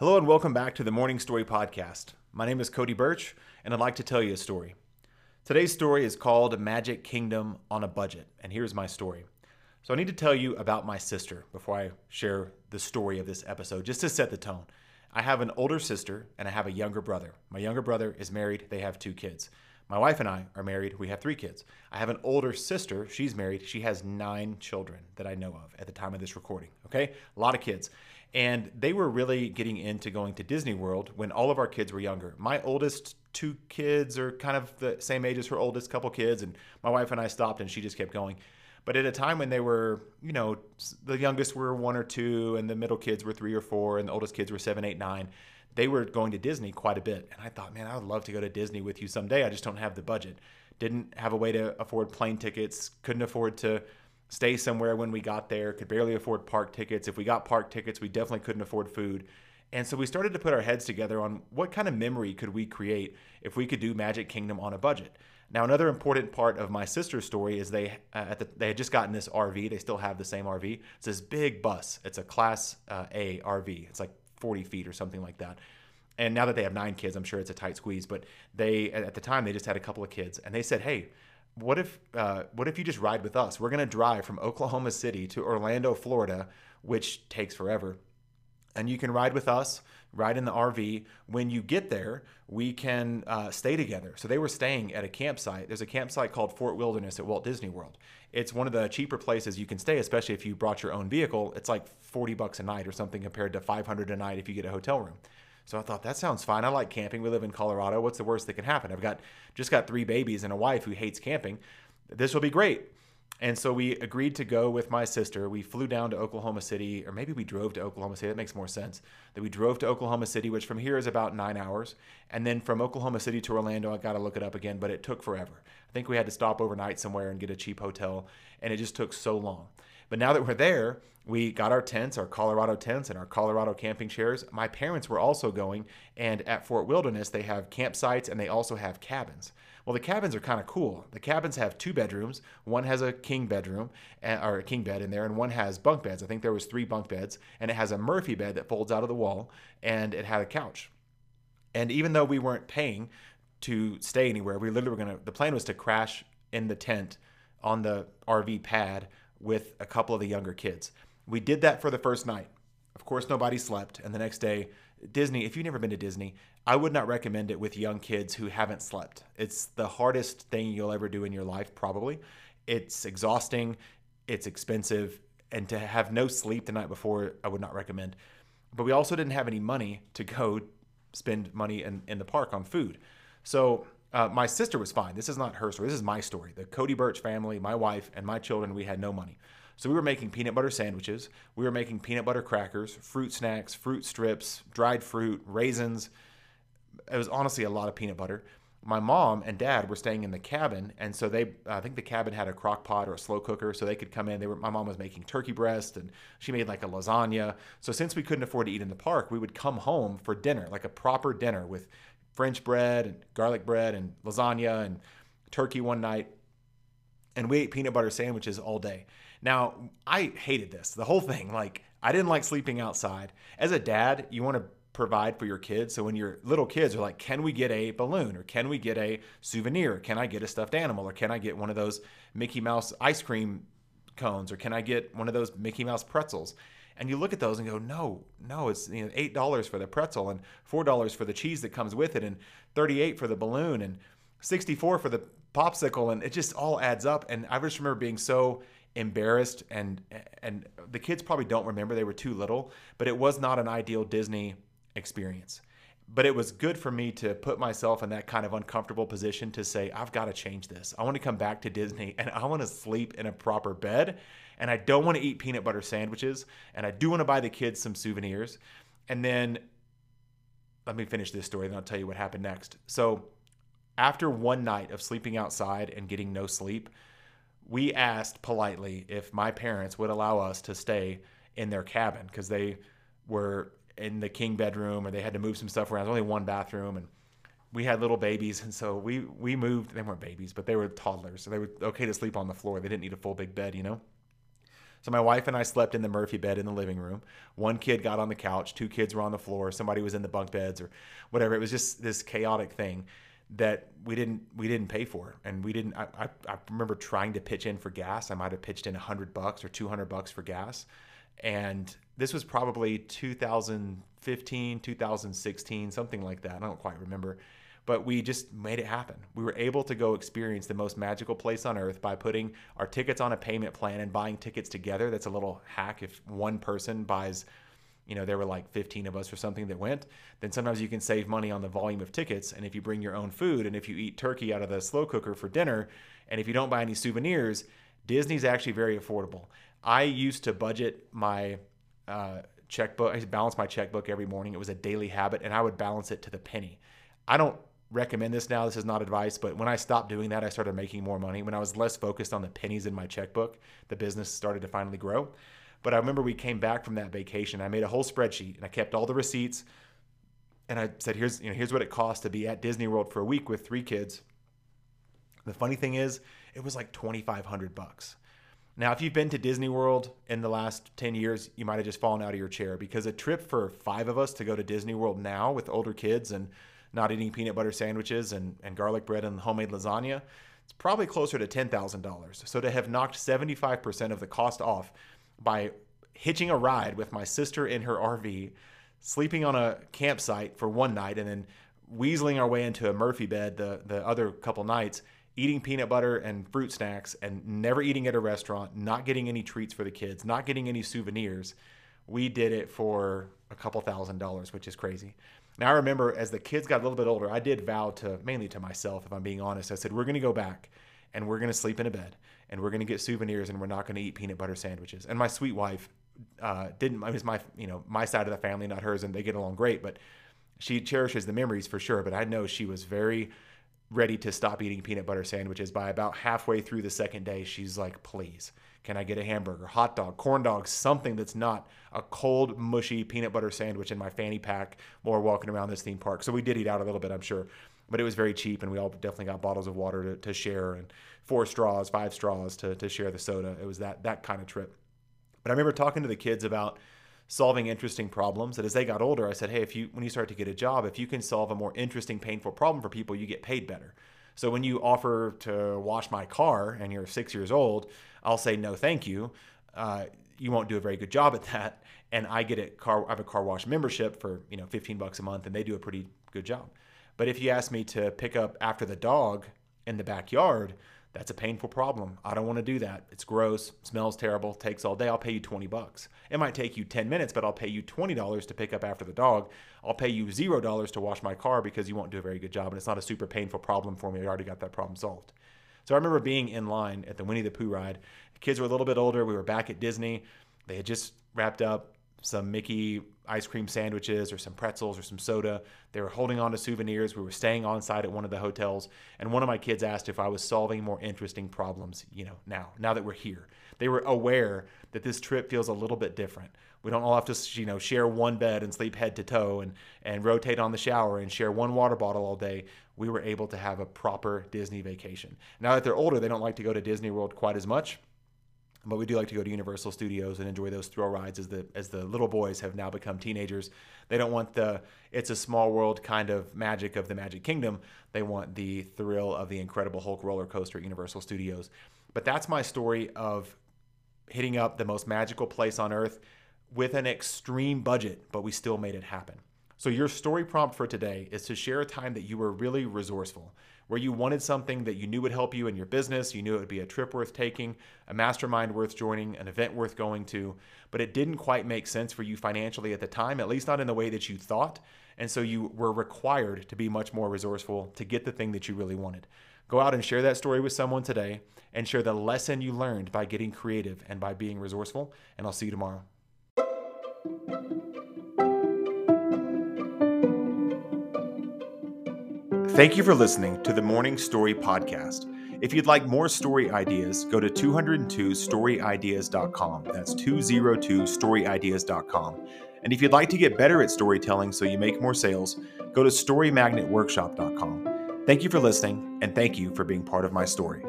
Hello and welcome back to the Morning Story Podcast. My name is Cody Burch, and I'd like to tell you a story. Today's story is called Magic Kingdom on a Budget, and here's my story. So, I need to tell you about my sister before I share the story of this episode, just to set the tone. I have an older sister and I have a younger brother. My younger brother is married, they have two kids. My wife and I are married, we have three kids. I have an older sister, she's married, she has nine children that I know of at the time of this recording, okay? A lot of kids. And they were really getting into going to Disney World when all of our kids were younger. My oldest two kids are kind of the same age as her oldest couple kids, and my wife and I stopped and she just kept going. But at a time when they were, you know, the youngest were one or two, and the middle kids were three or four, and the oldest kids were seven, eight, nine, they were going to Disney quite a bit. And I thought, man, I would love to go to Disney with you someday. I just don't have the budget. Didn't have a way to afford plane tickets, couldn't afford to stay somewhere when we got there, could barely afford park tickets. If we got park tickets, we definitely couldn't afford food. And so we started to put our heads together on what kind of memory could we create if we could do Magic Kingdom on a budget. Now, another important part of my sister's story is they uh, the, they had just gotten this RV. They still have the same RV. It's this big bus. It's a Class uh, A RV. It's like 40 feet or something like that. And now that they have nine kids, I'm sure it's a tight squeeze. But they at the time they just had a couple of kids, and they said, "Hey, what if uh, what if you just ride with us? We're to drive from Oklahoma City to Orlando, Florida, which takes forever, and you can ride with us, ride in the RV. When you get there, we can uh, stay together. So they were staying at a campsite. There's a campsite called Fort Wilderness at Walt Disney World. It's one of the cheaper places you can stay, especially if you brought your own vehicle. It's like 40 bucks a night or something compared to 500 a night if you get a hotel room. So I thought that sounds fine. I like camping. We live in Colorado. What's the worst that can happen? I've got just got three babies and a wife who hates camping. This will be great. And so we agreed to go with my sister. We flew down to Oklahoma City, or maybe we drove to Oklahoma City. That makes more sense. That we drove to Oklahoma City, which from here is about nine hours. And then from Oklahoma City to Orlando, I got to look it up again, but it took forever. I think we had to stop overnight somewhere and get a cheap hotel, and it just took so long. But now that we're there, we got our tents, our Colorado tents, and our Colorado camping chairs. My parents were also going, and at Fort Wilderness, they have campsites and they also have cabins. Well, the cabins are kind of cool. The cabins have two bedrooms. One has a king bedroom eh, or a king bed in there, and one has bunk beds. I think there was three bunk beds, and it has a Murphy bed that folds out of the wall, and it had a couch. And even though we weren't paying to stay anywhere, we literally were gonna. The plan was to crash in the tent on the RV pad with a couple of the younger kids. We did that for the first night. Of course, nobody slept. And the next day, Disney, if you've never been to Disney, I would not recommend it with young kids who haven't slept. It's the hardest thing you'll ever do in your life, probably. It's exhausting, it's expensive, and to have no sleep the night before, I would not recommend. But we also didn't have any money to go spend money in, in the park on food. So uh, my sister was fine. This is not her story. This is my story. The Cody Burch family, my wife, and my children, we had no money. So we were making peanut butter sandwiches. We were making peanut butter crackers, fruit snacks, fruit strips, dried fruit, raisins. It was honestly a lot of peanut butter. My mom and dad were staying in the cabin, and so they, I think the cabin had a crock pot or a slow cooker, so they could come in. They were, my mom was making turkey breast, and she made like a lasagna. So since we couldn't afford to eat in the park, we would come home for dinner, like a proper dinner with French bread and garlic bread and lasagna and turkey one night. And we ate peanut butter sandwiches all day. Now, I hated this, the whole thing. Like, I didn't like sleeping outside. As a dad, you want to provide for your kids. So when your little kids are like, can we get a balloon or can we get a souvenir? Can I get a stuffed animal or can I get one of those Mickey Mouse ice cream cones or can I get one of those Mickey Mouse pretzels? And you look at those and go, no, no, it's you know eight dollars for the pretzel and four dollars for the cheese that comes with it, and thirty-eight for the balloon and sixty-four for the popsicle, and it just all adds up. And I just remember being so embarrassed, and and the kids probably don't remember they were too little, but it was not an ideal Disney experience. But it was good for me to put myself in that kind of uncomfortable position to say, I've got to change this. I want to come back to Disney and I want to sleep in a proper bed and I don't want to eat peanut butter sandwiches, and I do want to buy the kids some souvenirs. And then let me finish this story, then I'll tell you what happened next. So, after one night of sleeping outside and getting no sleep, we asked politely if my parents would allow us to stay in their cabin because they were in the king bedroom or they had to move some stuff around. There's only one bathroom and we had little babies and so we we moved they weren't babies but they were toddlers so they were okay to sleep on the floor they didn't need a full big bed you know So my wife and I slept in the Murphy bed in the living room. One kid got on the couch, two kids were on the floor, somebody was in the bunk beds or whatever. It was just this chaotic thing that we didn't we didn't pay for and we didn't I, I, I remember trying to pitch in for gas i might have pitched in 100 bucks or 200 bucks for gas and this was probably 2015 2016 something like that i don't quite remember but we just made it happen. We were able to go experience the most magical place on earth by putting our tickets on a payment plan and buying tickets together. That's a little hack. If one person buys, you know, there were like 15 of us or something that went, then sometimes you can save money on the volume of tickets. And if you bring your own food and if you eat turkey out of the slow cooker for dinner, and if you don't buy any souvenirs, Disney's actually very affordable. I used to budget my uh, checkbook, I balance my checkbook every morning. It was a daily habit, and I would balance it to the penny. I don't recommend this now. This is not advice, but when I stopped doing that, I started making more money. When I was less focused on the pennies in my checkbook, the business started to finally grow. But I remember we came back from that vacation. I made a whole spreadsheet and I kept all the receipts. And I said, here's, you know, here's what it costs to be at Disney World for a week with three kids. The funny thing is, it was like 2,500 bucks. Now, if you've been to Disney World in the last 10 years, you might have just fallen out of your chair because a trip for five of us to go to Disney World now with older kids and not eating peanut butter sandwiches and, and garlic bread and homemade lasagna, it's probably closer to $10,000. So to have knocked 75% of the cost off by hitching a ride with my sister in her RV, sleeping on a campsite for one night, and then weaseling our way into a Murphy bed the, the other couple nights, eating peanut butter and fruit snacks, and never eating at a restaurant, not getting any treats for the kids, not getting any souvenirs. We did it for a couple thousand dollars, which is crazy. Now I remember as the kids got a little bit older, I did vow to mainly to myself, if I'm being honest. I said we're going to go back and we're going to sleep in a bed and we're going to get souvenirs and we're not going to eat peanut butter sandwiches. And my sweet wife uh, didn't. It was my you know my side of the family, not hers, and they get along great. But she cherishes the memories for sure. But I know she was very ready to stop eating peanut butter sandwiches. By about halfway through the second day, she's like, please, can I get a hamburger, hot dog, corn dog, something that's not a cold, mushy peanut butter sandwich in my fanny pack while walking around this theme park? So we did eat out a little bit, I'm sure. But it was very cheap, and we all definitely got bottles of water to, to share and four straws, five straws to, to share the soda. It was that, that kind of trip. But I remember talking to the kids about solving interesting problems that as they got older i said hey if you when you start to get a job if you can solve a more interesting painful problem for people you get paid better. So when you offer to wash my car and you're six years old i'll say no thank you. Uh, you won't do a very good job at that. And i get a car i have a car wash membership for you know 15 bucks a month and they do a pretty good job. But if you ask me to pick up after the dog in the backyard that's a painful problem. I don't want to do that. It's gross, smells terrible, takes all day. I'll pay you 20 bucks. It might take you 10 minutes, but I'll pay you $20 to pick up after the dog. I'll pay you $0 to wash my car because you won't do a very good job and it's not a super painful problem for me. I already got that problem solved. So I remember being in line at the Winnie the Pooh ride. The kids were a little bit older. We were back at Disney. They had just wrapped up some Mickey ice cream sandwiches or some pretzels or some soda. They were holding on to souvenirs. We were staying on site at one of the hotels, and one of my kids asked if I was solving more interesting problems, you know, now, now that we're here. They were aware that this trip feels a little bit different. We don't all have to, you know, share one bed and sleep head to toe and, and rotate on the shower and share one water bottle all day. We were able to have a proper Disney vacation. Now that they're older, they don't like to go to Disney World quite as much but we do like to go to Universal Studios and enjoy those thrill rides as the as the little boys have now become teenagers. They don't want the it's a small world kind of magic of the Magic Kingdom. They want the thrill of the Incredible Hulk roller coaster at Universal Studios. But that's my story of hitting up the most magical place on earth with an extreme budget, but we still made it happen. So, your story prompt for today is to share a time that you were really resourceful, where you wanted something that you knew would help you in your business, you knew it would be a trip worth taking, a mastermind worth joining, an event worth going to, but it didn't quite make sense for you financially at the time, at least not in the way that you thought. And so, you were required to be much more resourceful to get the thing that you really wanted. Go out and share that story with someone today and share the lesson you learned by getting creative and by being resourceful. And I'll see you tomorrow. Thank you for listening to the Morning Story Podcast. If you'd like more story ideas, go to 202storyideas.com. That's 202storyideas.com. And if you'd like to get better at storytelling so you make more sales, go to storymagnetworkshop.com. Thank you for listening, and thank you for being part of my story.